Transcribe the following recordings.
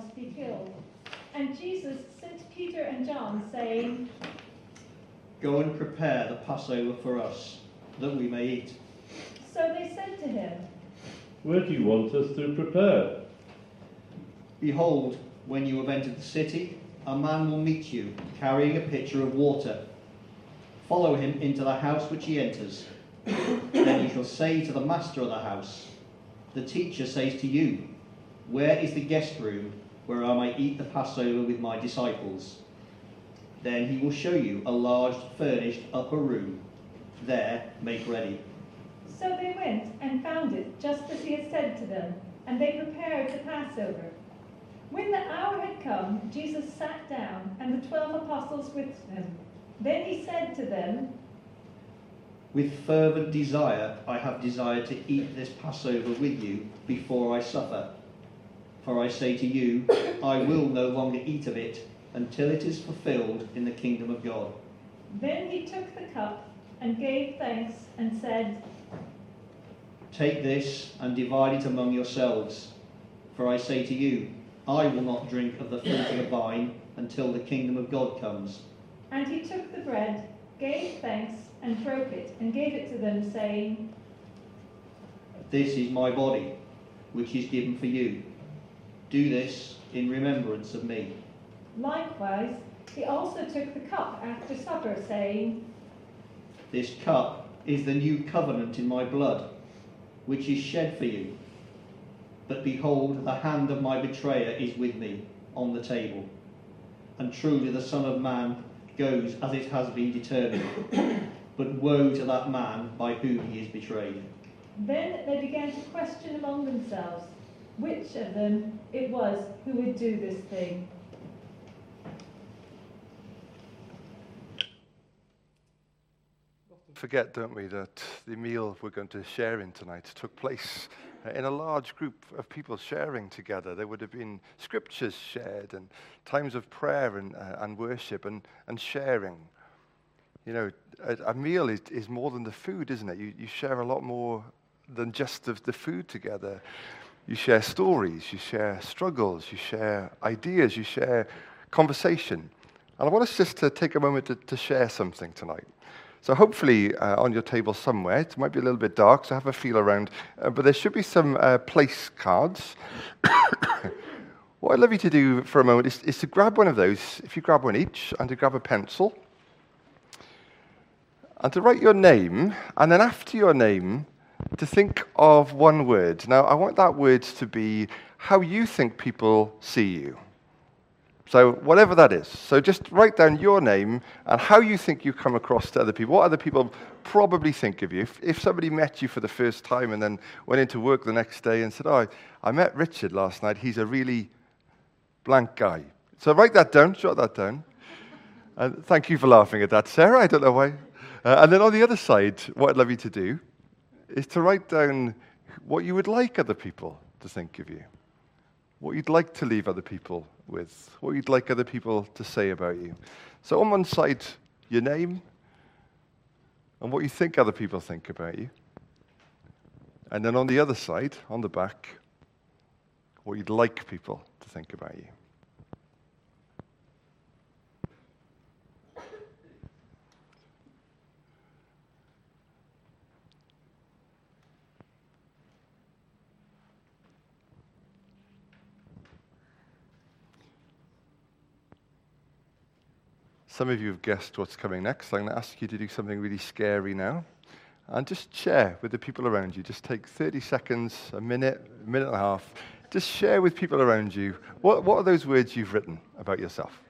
must be killed. And Jesus sent Peter and John, saying, Go and prepare the Passover for us, that we may eat. So they said to him, Where do you want us to prepare? Behold, when you have entered the city, a man will meet you, carrying a pitcher of water. Follow him into the house which he enters. then you shall say to the master of the house, The teacher says to you, Where is the guest room where I may eat the Passover with my disciples? Then he will show you a large furnished upper room. There, make ready. So they went and found it just as he had said to them, and they prepared the Passover. When the hour had come, Jesus sat down, and the twelve apostles with him. Then he said to them, With fervent desire I have desired to eat this Passover with you before I suffer. For I say to you, I will no longer eat of it until it is fulfilled in the kingdom of God. Then he took the cup and gave thanks and said, Take this and divide it among yourselves. For I say to you, I will not drink of the fruit of the vine until the kingdom of God comes. And he took the bread, gave thanks, and broke it, and gave it to them, saying, This is my body, which is given for you. Do this in remembrance of me. Likewise, he also took the cup after supper, saying, This cup is the new covenant in my blood, which is shed for you. But behold, the hand of my betrayer is with me on the table. And truly the Son of Man goes as it has been determined. but woe to that man by whom he is betrayed. Then they began to question among themselves which of them it was who would do this thing. Forget, don't we, that the meal we're going to share in tonight took place uh, in a large group of people sharing together. There would have been scriptures shared and times of prayer and, uh, and worship and, and sharing. You know, a, a meal is, is more than the food, isn't it? You, you share a lot more than just the, the food together. You share stories, you share struggles, you share ideas, you share conversation. And I want us just to take a moment to, to share something tonight. So hopefully uh, on your table somewhere, it might be a little bit dark, so have a feel around, uh, but there should be some uh, place cards. what I'd love you to do for a moment is, is to grab one of those, if you grab one each, and to grab a pencil, and to write your name, and then after your name, to think of one word. Now, I want that word to be how you think people see you. So, whatever that is. So, just write down your name and how you think you come across to other people. What other people probably think of you. If, if somebody met you for the first time and then went into work the next day and said, Oh, I met Richard last night. He's a really blank guy. So, write that down, jot that down. And thank you for laughing at that, Sarah. I don't know why. Uh, and then on the other side, what I'd love you to do is to write down what you would like other people to think of you what you'd like to leave other people with, what you'd like other people to say about you. So, on one side, your name and what you think other people think about you. And then on the other side, on the back, what you'd like people to think about you. Some of you have guessed what's coming next. I'm going to ask you to do something really scary now. And just share with the people around you. Just take 30 seconds, a minute, a minute and a half. Just share with people around you. What, what are those words you've written about yourself?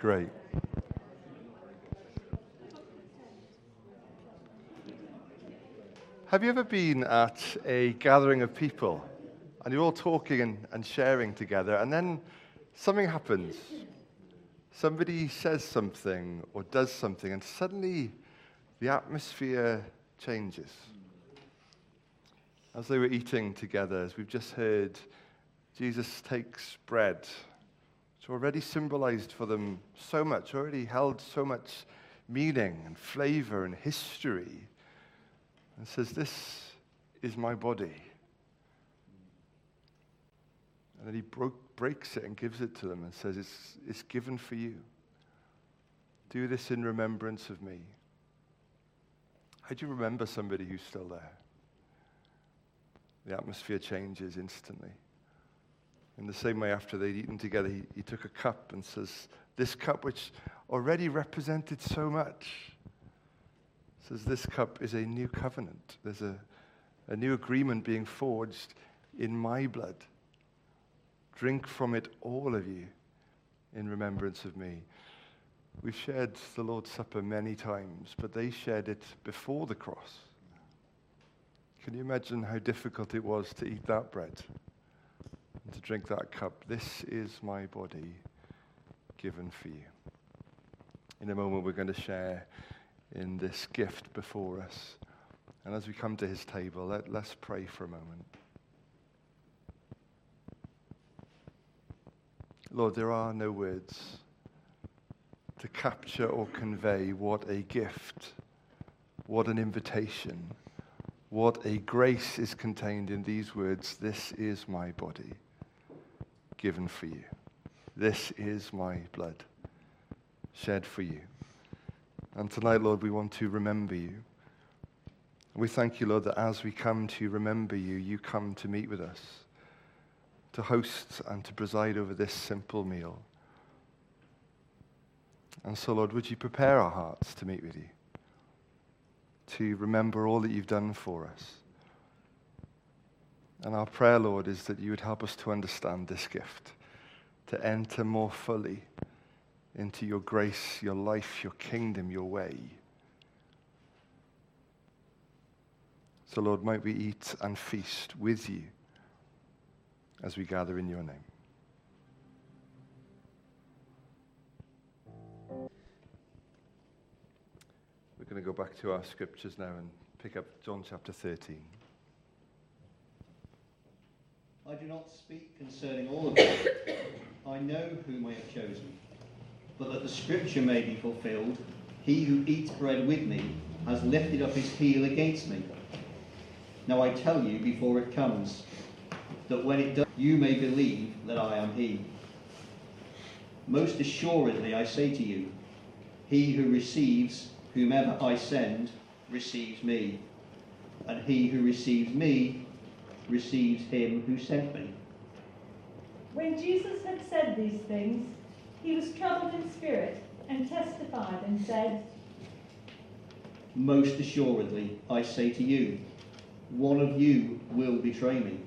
Great. Have you ever been at a gathering of people and you're all talking and, and sharing together, and then something happens? Somebody says something or does something, and suddenly the atmosphere changes. As they were eating together, as we've just heard, Jesus takes bread, which already symbolized for them so much, already held so much meaning and flavor and history, and says, This is my body. And then he broke, breaks it and gives it to them and says, it's, it's given for you. Do this in remembrance of me. How do you remember somebody who's still there? The atmosphere changes instantly. In the same way, after they'd eaten together, he, he took a cup and says, This cup, which already represented so much, says, This cup is a new covenant. There's a, a new agreement being forged in my blood. Drink from it, all of you, in remembrance of me. We've shared the Lord's Supper many times, but they shared it before the cross. Can you imagine how difficult it was to eat that bread and to drink that cup? This is my body given for you. In a moment, we're going to share in this gift before us. And as we come to his table, let, let's pray for a moment. Lord, there are no words to capture or convey what a gift, what an invitation, what a grace is contained in these words This is my body given for you. This is my blood shed for you. And tonight, Lord, we want to remember you. We thank you, Lord, that as we come to remember you, you come to meet with us to host and to preside over this simple meal. And so, Lord, would you prepare our hearts to meet with you, to remember all that you've done for us. And our prayer, Lord, is that you would help us to understand this gift, to enter more fully into your grace, your life, your kingdom, your way. So, Lord, might we eat and feast with you as we gather in your name. We're going to go back to our scriptures now and pick up John chapter 13. I do not speak concerning all of them. I know whom I have chosen. But that the scripture may be fulfilled, he who eats bread with me has lifted up his heel against me. Now I tell you before it comes, that when it does, you may believe that I am he. Most assuredly, I say to you, he who receives whomever I send receives me, and he who receives me receives him who sent me. When Jesus had said these things, he was troubled in spirit and testified and said, Most assuredly, I say to you, one of you will betray me.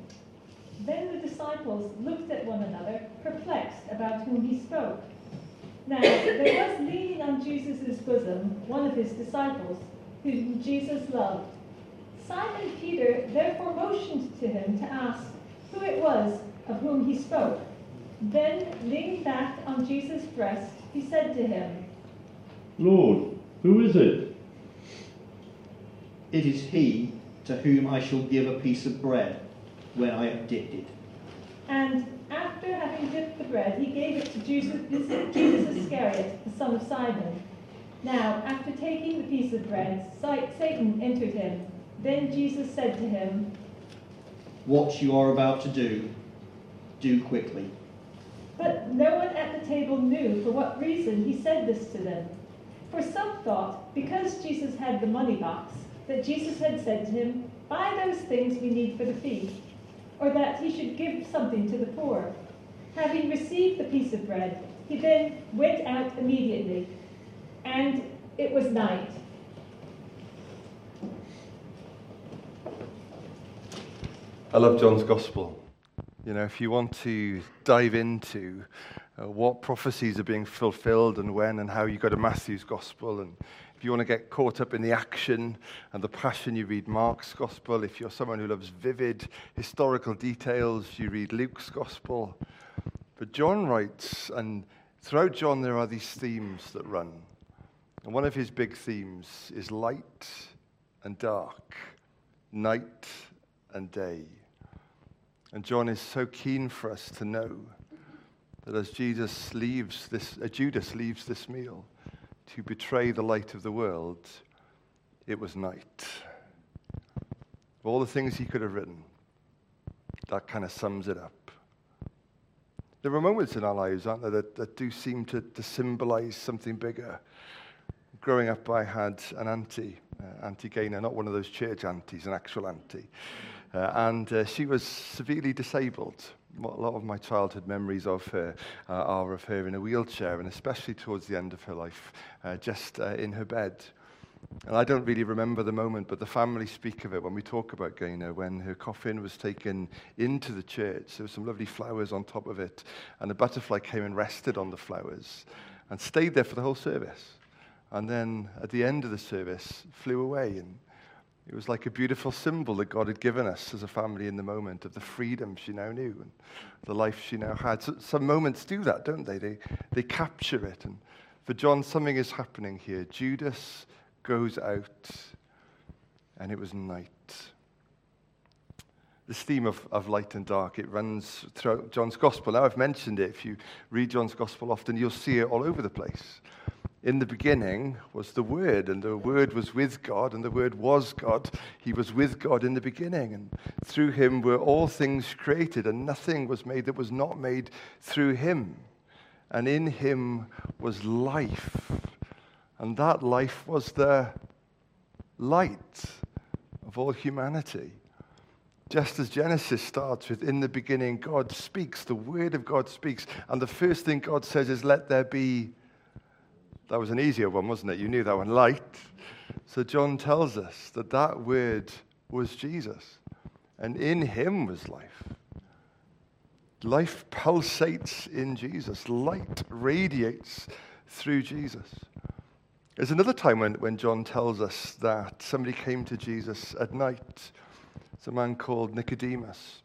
Then the disciples looked at one another, perplexed about whom he spoke. Now there was leaning on Jesus' bosom one of his disciples, whom Jesus loved. Simon Peter therefore motioned to him to ask who it was of whom he spoke. Then, leaning back on Jesus' breast, he said to him, Lord, who is it? It is he to whom I shall give a piece of bread when I have dipped it. And after having dipped the bread, he gave it to Jesus, Judas Iscariot, the son of Simon. Now, after taking the piece of bread, Satan entered him. Then Jesus said to him, What you are about to do, do quickly. But no one at the table knew for what reason he said this to them. For some thought, because Jesus had the money box, that Jesus had said to him, Buy those things we need for the feast or that he should give something to the poor. Having received the piece of bread, he then went out immediately, and it was night. I love John's Gospel. You know, if you want to dive into uh, what prophecies are being fulfilled and when and how you go to Matthew's gospel. And if you want to get caught up in the action and the passion, you read Mark's gospel. If you're someone who loves vivid historical details, you read Luke's gospel. But John writes, and throughout John, there are these themes that run. And one of his big themes is light and dark, night and day. And John is so keen for us to know that as Jesus leaves this, uh, Judas leaves this meal to betray the light of the world, it was night. Of all the things he could have written, that kind of sums it up. There are moments in our lives, aren't there, that, that do seem to, to symbolize something bigger. Growing up, I had an auntie, uh, Auntie Gaynor, not one of those church aunties, an actual auntie. Uh, and uh, she was severely disabled. A lot of my childhood memories of her uh, are of her in a wheelchair, and especially towards the end of her life, uh, just uh, in her bed. And I don't really remember the moment, but the family speak of it when we talk about Gaynor, when her coffin was taken into the church. There were some lovely flowers on top of it, and a butterfly came and rested on the flowers and stayed there for the whole service. And then at the end of the service, flew away and it was like a beautiful symbol that God had given us as a family in the moment of the freedom she now knew and the life she now had. So, some moments do that, don't they? They, they capture it. And for John, something is happening here. Judas goes out, and it was night. This theme of, of light and dark, it runs throughout John's gospel. Now, I've mentioned it. If you read John's gospel often, you'll see it all over the place. In the beginning was the Word, and the Word was with God, and the Word was God. He was with God in the beginning, and through him were all things created, and nothing was made that was not made through him. And in him was life, and that life was the light of all humanity. Just as Genesis starts with, in the beginning, God speaks, the Word of God speaks, and the first thing God says is, let there be that was an easier one, wasn't it? You knew that one. Light. So John tells us that that word was Jesus, and in him was life. Life pulsates in Jesus, light radiates through Jesus. There's another time when, when John tells us that somebody came to Jesus at night. It's a man called Nicodemus.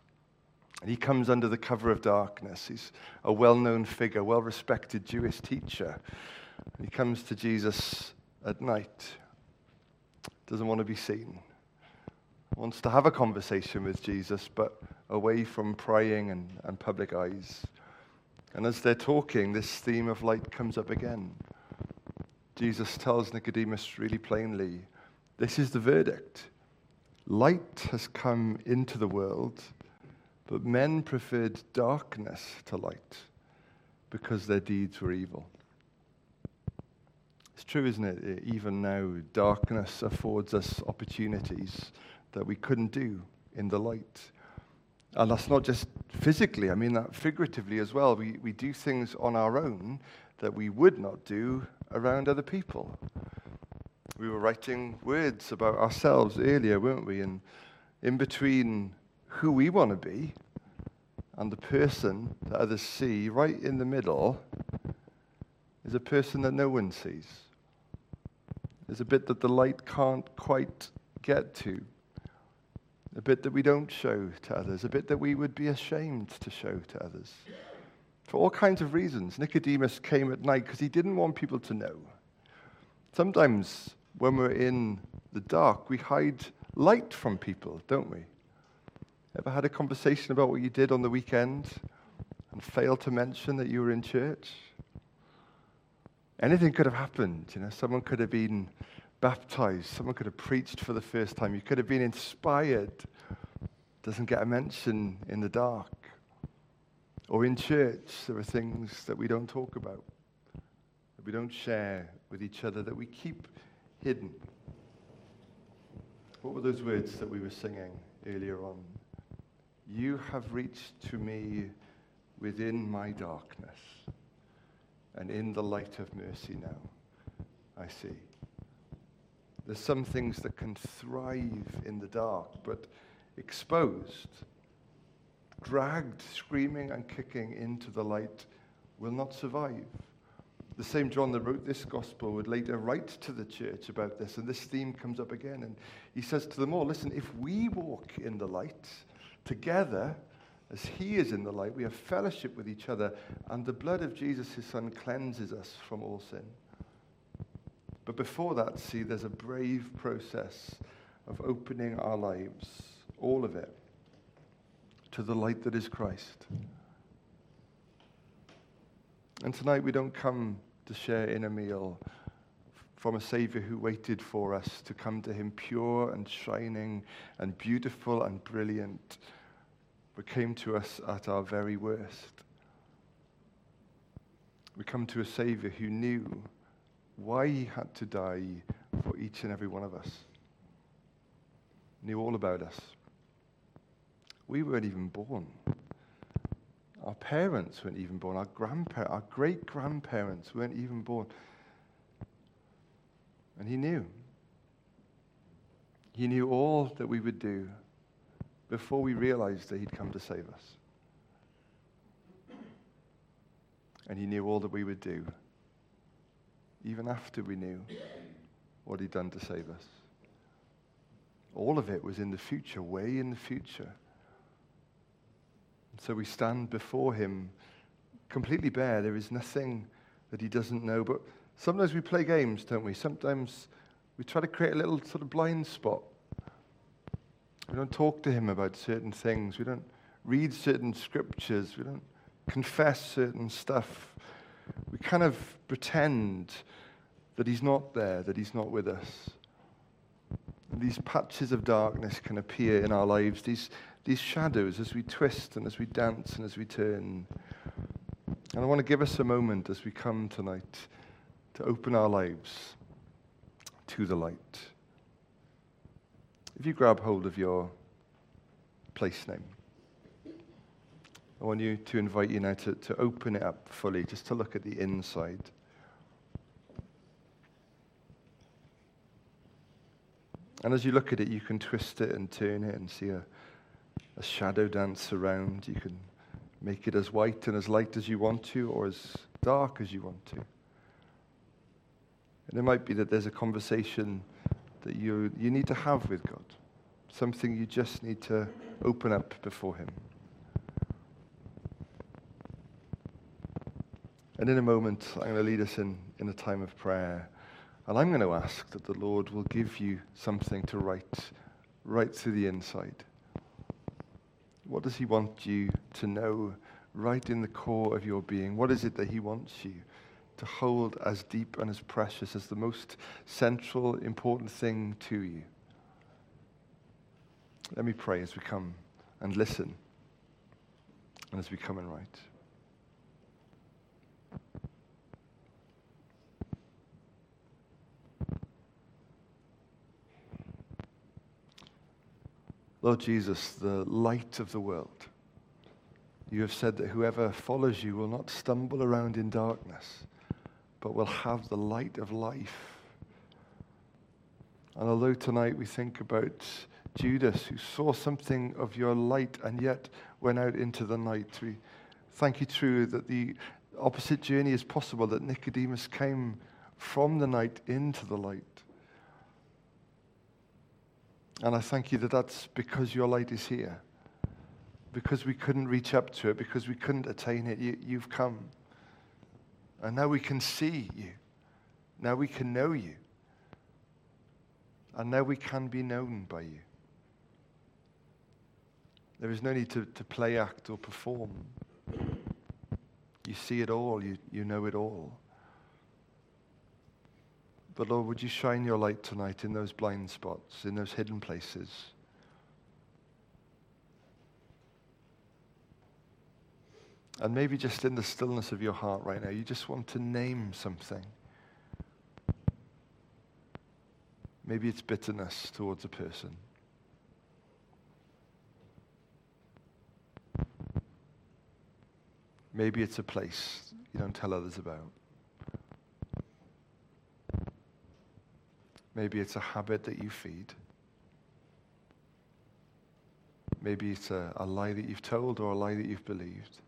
And he comes under the cover of darkness. He's a well known figure, well respected Jewish teacher. He comes to Jesus at night, doesn't want to be seen, wants to have a conversation with Jesus, but away from prying and, and public eyes. And as they're talking, this theme of light comes up again. Jesus tells Nicodemus really plainly this is the verdict. Light has come into the world, but men preferred darkness to light because their deeds were evil. It's true, isn't it? Even now, darkness affords us opportunities that we couldn't do in the light. And that's not just physically, I mean that figuratively as well. We, we do things on our own that we would not do around other people. We were writing words about ourselves earlier, weren't we? And in between who we want to be and the person that others see, right in the middle, is a person that no one sees. There's a bit that the light can't quite get to, a bit that we don't show to others, a bit that we would be ashamed to show to others. For all kinds of reasons. Nicodemus came at night because he didn't want people to know. Sometimes when we're in the dark, we hide light from people, don't we? Ever had a conversation about what you did on the weekend and failed to mention that you were in church? Anything could have happened. You know, someone could have been baptized. Someone could have preached for the first time. You could have been inspired. Doesn't get a mention in the dark. Or in church, there are things that we don't talk about, that we don't share with each other, that we keep hidden. What were those words that we were singing earlier on? You have reached to me within my darkness and in the light of mercy now, I see. There's some things that can thrive in the dark, but exposed, dragged, screaming and kicking into the light, will not survive. The same John that wrote this gospel would later write to the church about this, and this theme comes up again. And he says to them all listen, if we walk in the light together, as he is in the light, we have fellowship with each other, and the blood of Jesus, his son, cleanses us from all sin. But before that, see, there's a brave process of opening our lives, all of it, to the light that is Christ. And tonight we don't come to share in a meal from a Savior who waited for us to come to Him pure and shining and beautiful and brilliant, but came to us at our very worst. We come to a Savior who knew why He had to die for each and every one of us, knew all about us. We weren't even born. Our parents weren't even born. Our grandparents, our great grandparents weren't even born. And he knew. He knew all that we would do before we realized that he'd come to save us. And he knew all that we would do even after we knew what he'd done to save us. All of it was in the future, way in the future. So we stand before him completely bare. There is nothing that he doesn't know. But sometimes we play games, don't we? Sometimes we try to create a little sort of blind spot. We don't talk to him about certain things. We don't read certain scriptures. We don't confess certain stuff. We kind of pretend that he's not there, that he's not with us. These patches of darkness can appear in our lives, these, these shadows as we twist and as we dance and as we turn. And I want to give us a moment as we come tonight to open our lives to the light. If you grab hold of your place name, I want you to invite you now to, to open it up fully, just to look at the inside. And as you look at it, you can twist it and turn it and see a, a shadow dance around. You can make it as white and as light as you want to, or as dark as you want to. And it might be that there's a conversation that you, you need to have with God, something you just need to open up before Him. And in a moment, I'm going to lead us in, in a time of prayer. And I'm going to ask that the Lord will give you something to write right through the inside. What does He want you to know right in the core of your being? What is it that He wants you to hold as deep and as precious as the most central, important thing to you? Let me pray as we come and listen and as we come and write. Lord Jesus, the light of the world, you have said that whoever follows you will not stumble around in darkness, but will have the light of life. And although tonight we think about Judas, who saw something of your light and yet went out into the night, we thank you, true, that the opposite journey is possible, that Nicodemus came from the night into the light. And I thank you that that's because your light is here. Because we couldn't reach up to it, because we couldn't attain it, you, you've come. And now we can see you. Now we can know you. And now we can be known by you. There is no need to, to play act or perform. You see it all, you, you know it all. But Lord, would you shine your light tonight in those blind spots, in those hidden places? And maybe just in the stillness of your heart right now, you just want to name something. Maybe it's bitterness towards a person. Maybe it's a place you don't tell others about. Maybe it's a habit that you feed. Maybe it's a, a lie that you've told or a lie that you've believed.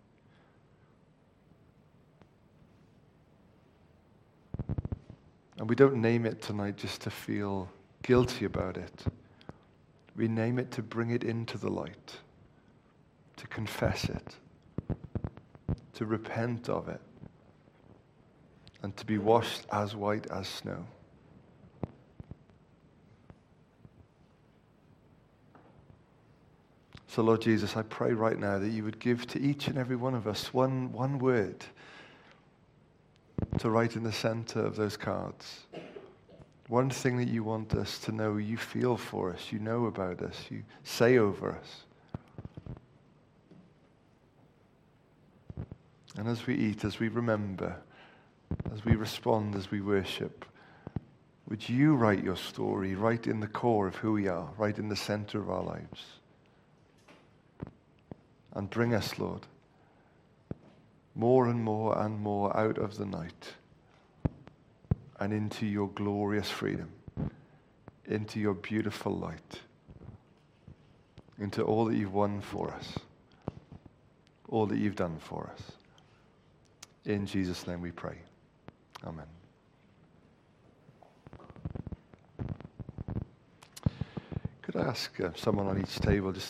And we don't name it tonight just to feel guilty about it. We name it to bring it into the light, to confess it, to repent of it, and to be washed as white as snow. So, Lord Jesus, I pray right now that you would give to each and every one of us one, one word to write in the center of those cards. One thing that you want us to know you feel for us, you know about us, you say over us. And as we eat, as we remember, as we respond, as we worship, would you write your story right in the core of who we are, right in the center of our lives? And bring us, Lord, more and more and more out of the night and into your glorious freedom, into your beautiful light, into all that you've won for us, all that you've done for us. In Jesus' name we pray. Amen. Could I ask uh, someone on each table just to